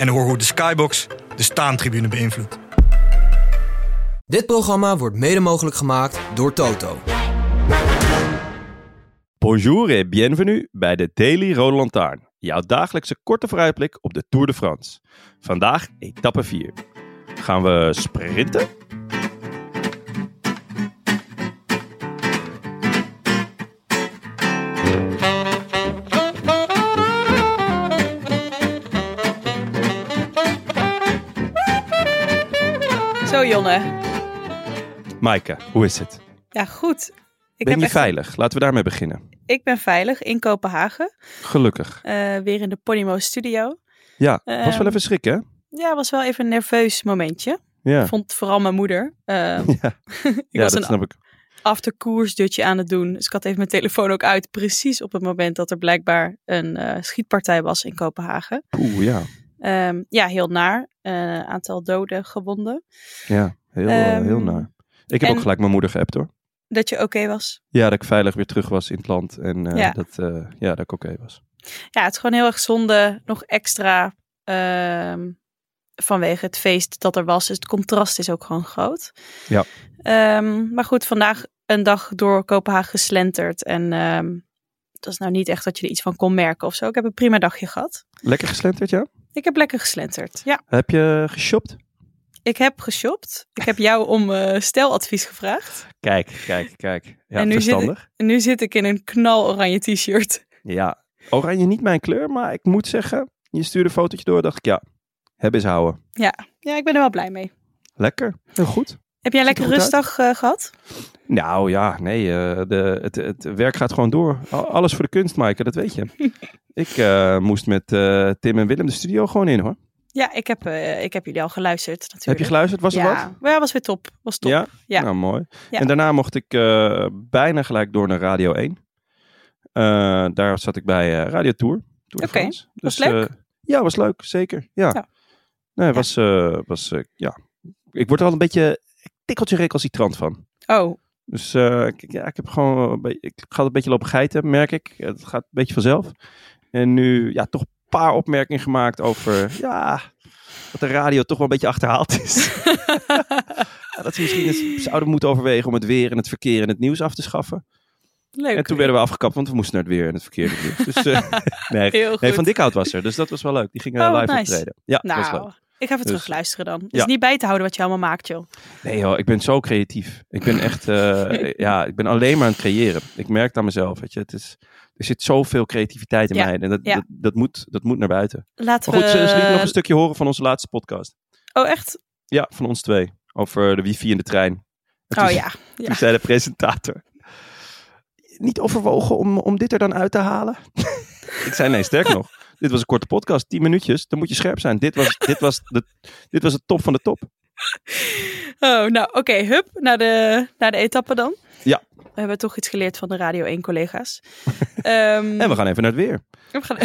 en hoor hoe de Skybox de staantribune beïnvloedt. Dit programma wordt mede mogelijk gemaakt door Toto. Bonjour et bienvenue bij de Daily Rode Lantaarn. Jouw dagelijkse korte vooruitblik op de Tour de France. Vandaag etappe 4. Gaan we sprinten? Jonne. Maaike, hoe is het? Ja, goed. Ik ben je echt- veilig? Laten we daarmee beginnen. Ik ben veilig in Kopenhagen. Gelukkig. eh, weer in de Podimo Studio. Ja, was wel Ehm, even schrik hè? Ja, was wel even een nerveus momentje. Ja, Vond vooral mijn moeder. Eh, ja. ik ja was dat een snap ik. afterkoersdutje aan het doen. Dus ik had even mijn telefoon ook uit. Precies op het moment dat er blijkbaar een eh, schietpartij was in Kopenhagen. Oeh, ja. Ehm, ja, heel naar. Eh, aantal doden, gewonden. Ja, heel, eh, Ehm, heel naar. Ik heb en- ook gelijk mijn moeder geappt hoor. Dat je oké was. Ja, dat ik veilig weer terug was in het land. En eh, Ja. dat, ja, dat ik oké was. Ja, het is gewoon heel erg zonde. Nog extra ehm, vanwege het feest dat er was. Dus het contrast is ook gewoon groot. Ja. Ehm, maar goed, vandaag een dag door Kopenhagen geslenterd. En ehm het was nou niet echt dat je er iets van kon merken of zo. Ik heb een prima dagje gehad. Lekker geslenterd, ja? Ik heb lekker geslenterd. Ja, Heb je geshopt? ik heb geshopt. Ik heb jou om eh steladvies gevraagd. Kijk, kijk, kijk. Ja, En nu zit verstandig. En nu zit ik in een knaloranje t-shirt. Ja, oranje niet mijn kleur, maar ik moet zeggen, je stuurde een fotootje door, dacht ik, ja, heb eens houden. Ja. ja, ik ben er wel blij mee. Lekker, heel goed. Heb jij er lekker rustdag eh, gehad? Nou ja, nee, eh, de, het, het werk gaat gewoon door. Al- Alles voor de kunst, Maaike, dat weet je. ik eh, moest met Tim en Willem de studio gewoon in, hoor. Ja, ik heb, ik heb jullie al geluisterd natuurlijk. Heb je geluisterd? Was er ja. wat? Ja, was weer top. Was top. Ja? Ja. Nou, mooi. Ja. En daarna mocht ik bijna gelijk door naar Radio 1. Eh, daar zat ik bij Radio Tour. Tour Oké, was Dus, leuk? ja, was leuk, zeker. Ja. Nee, was, was ja. Ik word er al een beetje tikkeltje recalcitrant van. Oh, Dus eh, ik, ja, ik heb gewoon beetje, ik ga een beetje lopen geiten, merk ik. Het gaat een beetje vanzelf. En nu, ja, toch een paar opmerkingen gemaakt over, ja, dat de radio toch wel een beetje achterhaald is. Ja, dat ze misschien eens zouden moeten overwegen om het weer en het verkeer en het nieuws af te schaffen. leuk. En toen werden we afgekapt, want we moesten naar het weer en het verkeer het. Dus, eh, nee, nee, Van Dikhout was er, dus dat was wel leuk. Die ging eh, Oh, live nice. optreden. Ja, dat was leuk. Ik ga even Dus- terugluisteren dan. Het Ja. is niet bij te houden wat je allemaal maakt, joh. Nee joh, ik ben zo creatief. Ik ben echt, eh, ja, ik ben alleen maar aan het creëren. Ik merk aan mezelf, weet je. Het is, er zit zoveel creativiteit in Ja, mij. En dat, ja. dat, dat, moet, dat moet naar buiten. Laten Maar goed, we... ze, nog een stukje horen van onze laatste podcast. Oh, echt? Ja, van ons twee. Over de wifi in de trein. En Oh toen- ja. Toen zei de presentator. Niet overwogen om, om dit er dan uit te halen? ik zei nee, sterker nog. Dit was een korte podcast, 10 minuutjes. Dan moet je scherp zijn. Dit was, dit was, de, dit was het top van de top. Oh, nou, oké. hup, naar de, naar de etappe dan. Ja. We hebben toch iets geleerd van de Radio 1 collega's. Ehm, En we gaan even naar het weer. We gaan...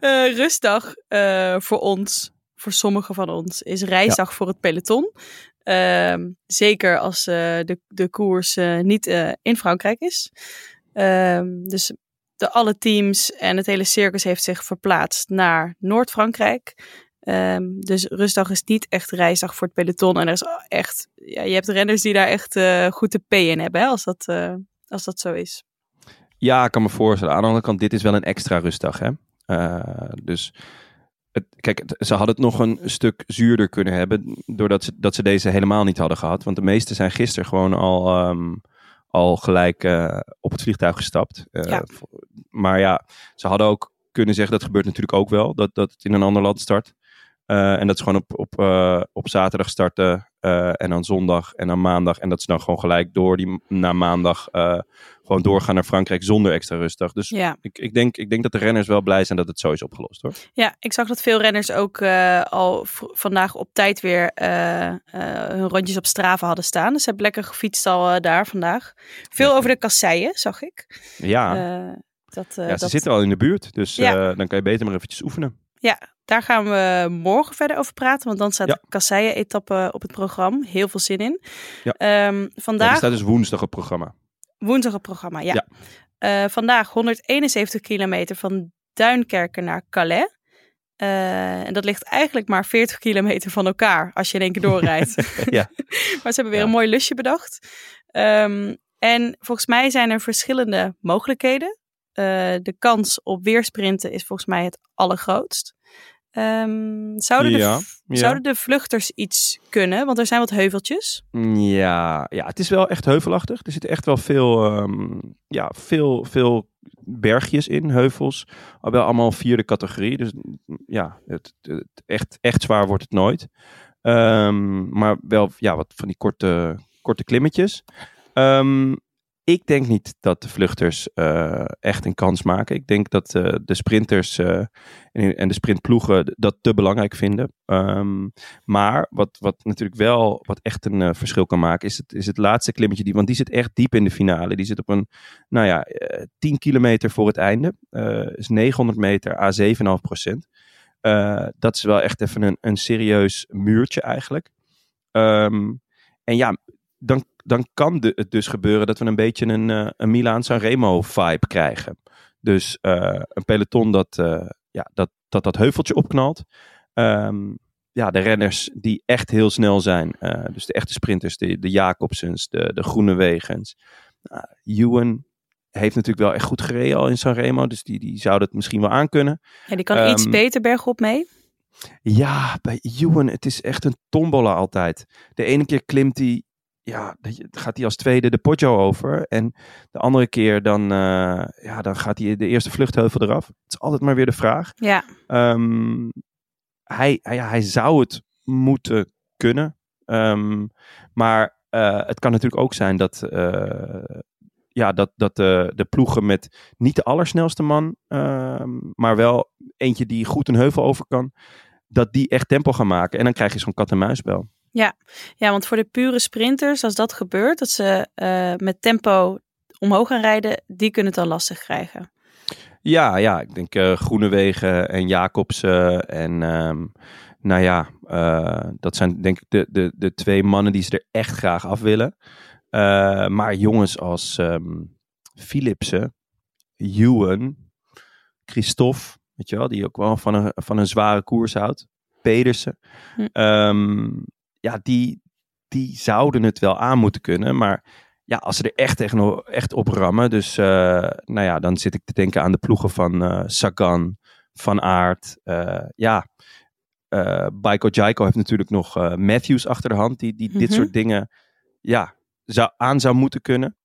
Eh, rustdag eh, voor ons, voor sommigen van ons, is reisdag voor het peloton. Ehm, zeker als eh, de, de koers niet in Frankrijk is. Ehm, dus de, alle teams en het hele circus heeft zich verplaatst naar Noord-Frankrijk. Ehm, dus rustdag is niet echt reisdag voor het peloton. En er is echt, ja, je hebt renners die daar echt eh, goed de P in hebben, hè, als, dat, eh, als dat zo is. Ja, ik kan me voorstellen. Aan de andere kant, dit is wel een extra rustdag. Hè? Eh, dus het, kijk, ze hadden het nog een stuk zuurder kunnen hebben. Doordat ze, dat ze deze helemaal niet hadden gehad. Want de meesten zijn gisteren gewoon al, ehm, al gelijk eh, op het vliegtuig gestapt. Eh, Ja. Maar ja, ze hadden ook kunnen zeggen, dat gebeurt natuurlijk ook wel. Dat, dat het in een ander land start. Eh, en dat is gewoon op, op, eh, op zaterdag starten eh, en dan zondag en dan maandag. En dat ze dan gewoon gelijk door die na maandag gewoon doorgaan naar Frankrijk zonder extra rustdag. Dus Ja. ik, ik, denk, ik denk dat de renners wel blij zijn dat het zo is opgelost hoor. ja, ik zag dat veel renners ook al vandaag op tijd weer hun rondjes op Strava hadden staan. Dus ze hebben lekker gefietst al daar vandaag. Veel over de kasseien, zag ik. Ja, dat, ja ze dat- zitten al in de buurt. Dus Ja. dan kan je beter maar eventjes oefenen. Daar gaan we morgen verder over praten, want dan staat Ja. de kasseien-etappe op het programma. Heel veel zin in. Ja. Ehm, Ja, vandaag, staat dus woensdag op programma. woensdag het programma, ja. Ja. Eh, vandaag 171 kilometer van Duinkerken naar Calais. Eh, en dat ligt eigenlijk maar 40 kilometer van elkaar als je in één keer doorrijdt. Ja. maar ze hebben weer Ja. een mooi lusje bedacht. Ehm, en volgens mij zijn er verschillende mogelijkheden. Eh, de kans op weersprinten is volgens mij het allergrootst. Ehm, zouden, Ja, de, ja. zouden de vluchters iets kunnen? Want er zijn wat heuveltjes. Ja, ja, het is wel echt heuvelachtig. Er zitten echt wel veel, ehm, ja, veel, veel bergjes in, heuvels. Al wel allemaal vierde categorie. Dus ja, het, het- echt, echt zwaar wordt het nooit. Ehm, maar wel ja, wat van die korte, korte klimmetjes. Ehm, ik denk niet dat de vluchters eh, echt een kans maken. Ik denk dat eh, de sprinters eh, en, de sprintploegen dat te belangrijk vinden. Ehm, maar wat, wat natuurlijk wel, wat echt een verschil kan maken, is het, is het laatste klimmetje. Die, want die zit echt diep in de finale. Die zit op een, nou ja, eh 10 kilometer voor het einde. Is 900 meter, a 7,5 procent. Dat is wel echt even een, een serieus muurtje eigenlijk. Ehm, en ja, dan, dan kan de, het dus gebeuren dat we een beetje een, eh, een Milaan Sanremo vibe krijgen. Dus eh, een peloton dat, eh, ja, dat, dat dat heuveltje opknalt. Ehm, ja, de renners die echt heel snel zijn. dus de echte sprinters, de, de Jacobsens, de, de Groene Wegens. Uh, Ewan heeft natuurlijk wel echt goed gereden al in Sanremo. Dus die, die zou dat misschien wel aankunnen. Ja, die kan iets Ehm, beter bergop mee. Ja, bij Ewan, het is echt een tombola altijd. De ene keer klimt hij, ja, gaat hij als tweede de Poggio over. En de andere keer dan, eh, ja, dan gaat hij de eerste vluchtheuvel eraf. Het is altijd maar weer de vraag. Ja, Ehm, hij, hij, zou het moeten kunnen. Ehm, maar eh, het kan natuurlijk ook zijn dat, eh, ja, dat, dat de, de ploegen met niet de allersnelste man, ehm, maar wel eentje die goed een heuvel over kan, dat die echt tempo gaan maken. En dan krijg je zo'n kat-en-muisspel. Ja, want voor de pure sprinters, als dat gebeurt, dat ze eh, met tempo omhoog gaan rijden, die kunnen het dan lastig krijgen. Ja, ja, ik denk eh Groenewegen en Jacobsen en ehm, nou ja, eh, dat zijn denk ik de, de, de twee mannen die ze er echt graag af willen. Maar jongens als ehm Philipsen, Ewan, Christophe, weet je wel, die ook wel van een, van een zware koers houdt. Pedersen. Hm. Ehm, ja, die, die zouden het wel aan moeten kunnen, maar ja, als ze er echt, tegen, echt op rammen. Dus uh, nou ja, dan zit ik te denken aan de ploegen van uh, Sagan, Van Aert. Uh, ja, uh, Baiko Jaiko heeft natuurlijk nog Matthews achter de hand. Die, die mm -hmm. dit soort dingen ja, zou, aan zou moeten kunnen.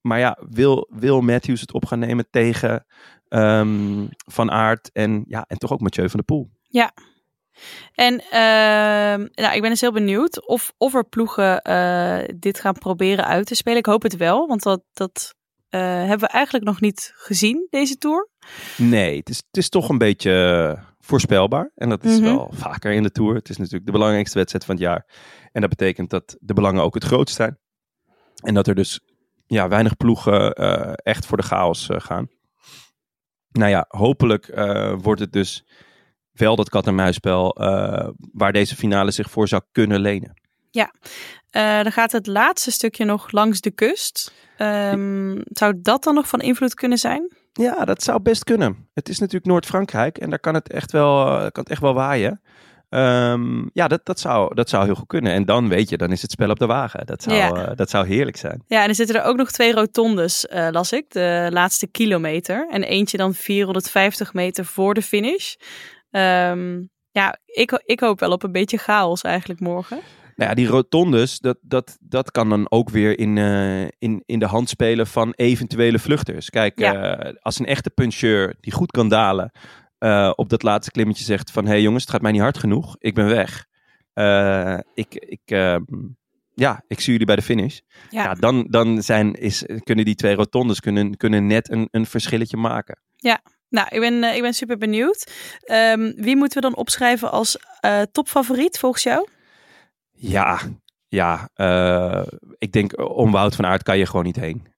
Maar ja, wil, wil Matthews het op gaan nemen tegen um, Van Aert en, ja, en toch ook Mathieu van der Poel? Ja, en uh, nou, ik ben dus heel benieuwd of, of er ploegen uh, dit gaan proberen uit te spelen. Ik hoop het wel, want dat, dat uh, hebben we eigenlijk nog niet gezien, deze Tour. Nee, het is, het is toch een beetje voorspelbaar. En dat is mm -hmm. wel vaker in de Tour. Het is natuurlijk de belangrijkste wedstrijd van het jaar. En dat betekent dat de belangen ook het grootst zijn. En dat er dus ja, weinig ploegen echt voor de chaos gaan. Nou ja, hopelijk wordt het dus wel dat kat-en-muisspel uh, waar deze finale zich voor zou kunnen lenen. Ja, uh, dan gaat het laatste stukje nog langs de kust. Um, zou dat dan nog van invloed kunnen zijn? Ja, dat zou best kunnen. Het is natuurlijk Noord-Frankrijk en daar kan het echt wel, uh, kan het echt wel waaien. Um, ja, dat, dat, zou, dat zou heel goed kunnen. En dan weet je, dan is het spel op de wagen. Dat zou, ja. uh, dat zou heerlijk zijn. Ja, en er zitten er ook nog twee rotondes, uh, las ik, de laatste kilometer. En eentje dan 450 meter voor de finish. Um, ja, ik, ik hoop wel op een beetje chaos eigenlijk morgen. Nou ja, die rotondes, dat, dat, dat kan dan ook weer in, uh, in, in de hand spelen van eventuele vluchters. Kijk, ja. uh, als een echte puncheur die goed kan dalen, eh, op dat laatste klimmetje zegt van... hé hey jongens, het gaat mij niet hard genoeg. Ik ben weg. Eh, ik, ik, ehm, ja, ik zie jullie bij de finish. Ja. Ja, dan, dan zijn, is, kunnen die twee rotondes kunnen, kunnen net een, een verschilletje maken. Nou, ik ben, eh, ik ben super benieuwd. Ehm, wie moeten we dan opschrijven als eh, topfavoriet volgens jou? Ja, ja eh, ik denk om Wout van Aert kan je gewoon niet heen.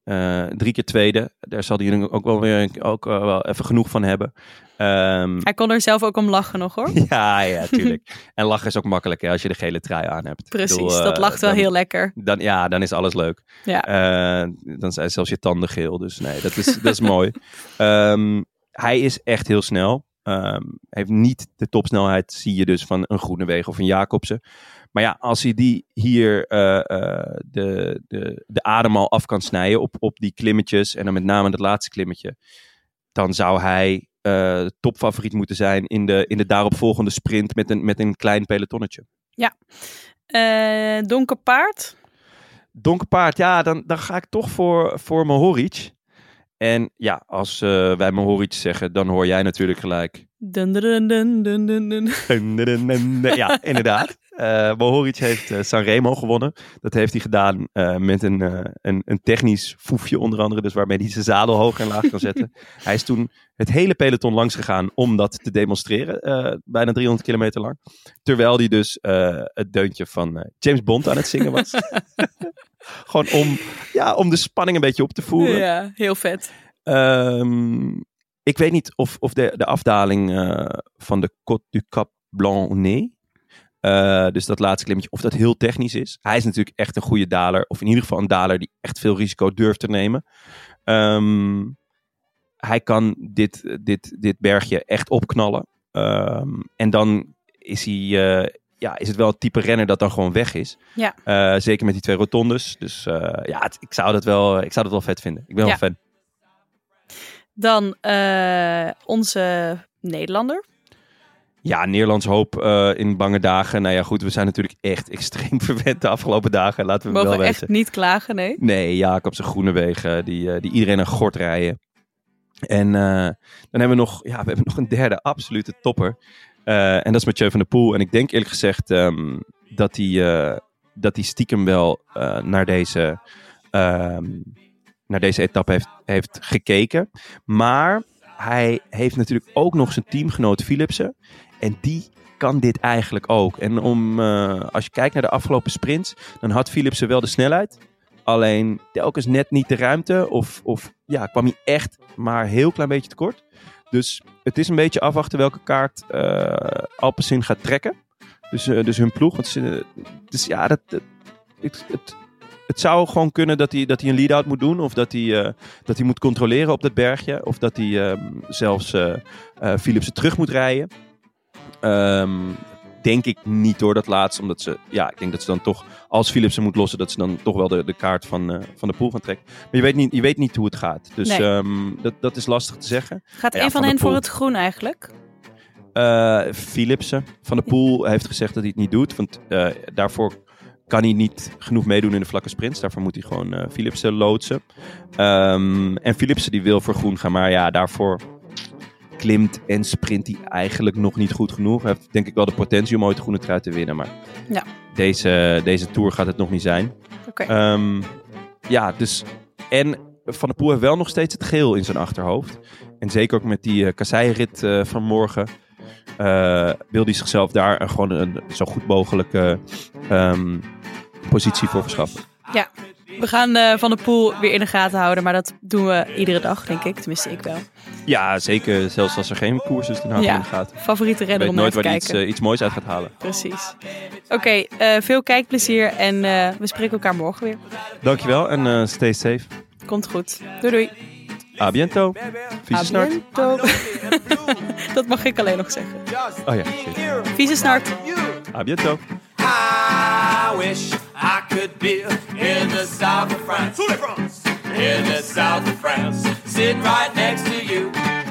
Drie keer tweede, daar zal hij ook wel weer ook, wel even genoeg van hebben. Ehm, Hij kon er zelf ook om lachen nog hoor. ja, ja, tuurlijk. en lachen is ook makkelijk hè, als je de gele trui aan hebt. Precies, bedoel, dat lacht wel heel lekker. Dan, ja, dan is alles leuk. Ja. Dan zijn zelfs je tanden geel. Dus nee, dat is, dat is mooi. Ehm, hij is echt heel snel. Ehm, heeft niet de topsnelheid, zie je dus, van een Groenewegen of een Jacobsen. Maar ja, als hij die hier eh, eh, de, de, de adem al af kan snijden op, op die klimmetjes. En dan met name dat laatste klimmetje. Dan zou hij eh, topfavoriet moeten zijn in de, in de daaropvolgende sprint met een, met een klein pelotonnetje. Eh, donker paard. Donker paard, ja, dan, dan ga ik toch voor, voor Mohoric. En ja, als eh, wij Mohoric zeggen, dan hoor jij natuurlijk gelijk. Dun, dun, dun. Ja, inderdaad. Eh Mohoric heeft eh, Sanremo gewonnen. Dat heeft hij gedaan eh, met een, een, een technisch foefje onder andere. Dus waarmee hij zijn zadel hoog en laag kan zetten. hij is toen het hele peloton langs gegaan om dat te demonstreren. bijna 300 kilometer lang. Terwijl hij dus het deuntje van James Bond aan het zingen was. Gewoon om, ja, om de spanning een beetje op te voeren. Ja, heel vet. Ehm, ik weet niet of, of de, de afdaling eh, van de Côte du Cap Blanc-Nez, eh, dus dat laatste klimmetje, of dat heel technisch is. Hij is natuurlijk echt een goede daler, of in ieder geval een daler die echt veel risico durft te nemen. Ehm, hij kan dit, dit, dit bergje echt opknallen. Ehm, en dan is hij, eh, ja, is het wel het type renner dat dan gewoon weg is. Ja. Eh, zeker met die twee rotondes. Dus eh, ja, het- ik, zou dat wel, ik zou dat wel vet vinden. Ik ben Ja. wel fan. Dan eh, onze Nederlander. Ja, Nederlands hoop in bange dagen. Nou ja, goed, we zijn natuurlijk echt extreem verwend de afgelopen dagen. Laten we wel we weten. echt niet klagen, nee. Nee, Jacobsen, Groenewegen, die, die iedereen een gort rijden. En dan hebben we nog, ja, we hebben nog een derde absolute topper. Eh, en dat is Mathieu van der Poel. En ik denk eerlijk gezegd ehm, dat hij eh, dat hij stiekem wel eh, naar, deze, ehm, naar deze etappe heeft, heeft gekeken. Maar hij heeft natuurlijk ook nog zijn teamgenoot Philipsen. En die kan dit eigenlijk ook. En om, als je kijkt naar de afgelopen sprints, dan had Philipsen wel de snelheid. Alleen telkens net niet de ruimte. Of, of ja, kwam hij echt maar heel klein beetje tekort. Dus het is een beetje afwachten welke kaart Alpecin gaat trekken. Dus, eh, dus hun ploeg. Want ja, dat, het, het, het zou gewoon kunnen dat hij, dat hij een lead-out moet doen. Of dat hij, eh, dat hij moet controleren op dat bergje. Of dat hij ehm, zelfs Philipsen terug moet rijden. Ehm, denk ik niet door dat laatste. Omdat ze, ja, ik denk dat ze dan toch, als Philipsen moet lossen, dat ze dan toch wel de, de kaart van, eh, van de pool gaan trekken. Maar je weet niet, je weet niet hoe het gaat. Dus Nee. ehm, dat, dat is lastig te zeggen. Gaat Ja, een van Van hen voor het groen eigenlijk? Eh Philipsen van de Poel heeft gezegd dat hij het niet doet. Want eh, daarvoor kan hij niet genoeg meedoen in de vlakke sprints. Daarvoor moet hij gewoon eh Philipsen loodsen. Ehm, en Philipsen die wil voor groen gaan. Maar ja, daarvoor klimt en sprint hij eigenlijk nog niet goed genoeg. Hij heeft denk ik wel de potentie om ooit de groene trui te winnen. Maar Ja. deze, deze Tour gaat het nog niet zijn. Ehm, ja, dus... En Van der Poel heeft wel nog steeds het geel in zijn achterhoofd. En zeker ook met die uh, kasseirit eh, van morgen... eh, wil hij zichzelf daar gewoon een zo goed mogelijke ehm, positie voor verschaffen. We gaan eh, Van de Poel weer in de gaten houden, maar dat doen we iedere dag, denk ik. Tenminste, ik wel. Ja, zeker. Zelfs als er geen koers is, dan hij Ja. in de gaten. Favoriete weet om naar nooit te waar hij iets, eh, iets moois uit gaat halen. Precies. Oké, eh, veel kijkplezier en eh, we spreken elkaar morgen weer. Dankjewel en eh, stay safe. Komt goed. Doei doei. A biento. Vieze snart. Abiento. dat mag ik alleen nog zeggen. Oh ja, shit. Vieze snart. A biento. I wish beer in the south of France. In the south of France, sitting right next to you.